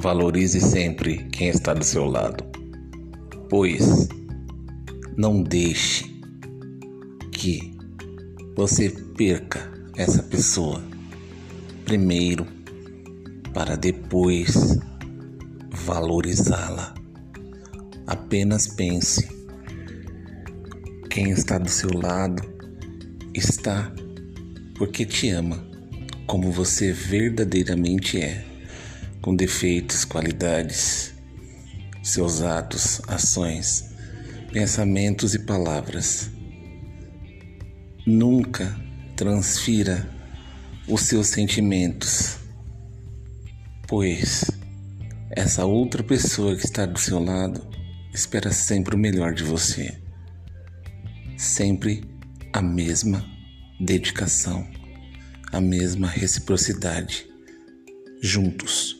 Valorize sempre quem está do seu lado, pois não deixe que você perca essa pessoa primeiro para depois valorizá-la. Apenas pense: quem está do seu lado está porque te ama como você verdadeiramente é com defeitos, qualidades, seus atos, ações, pensamentos e palavras. Nunca transfira os seus sentimentos, pois essa outra pessoa que está do seu lado espera sempre o melhor de você. Sempre a mesma dedicação, a mesma reciprocidade. Juntos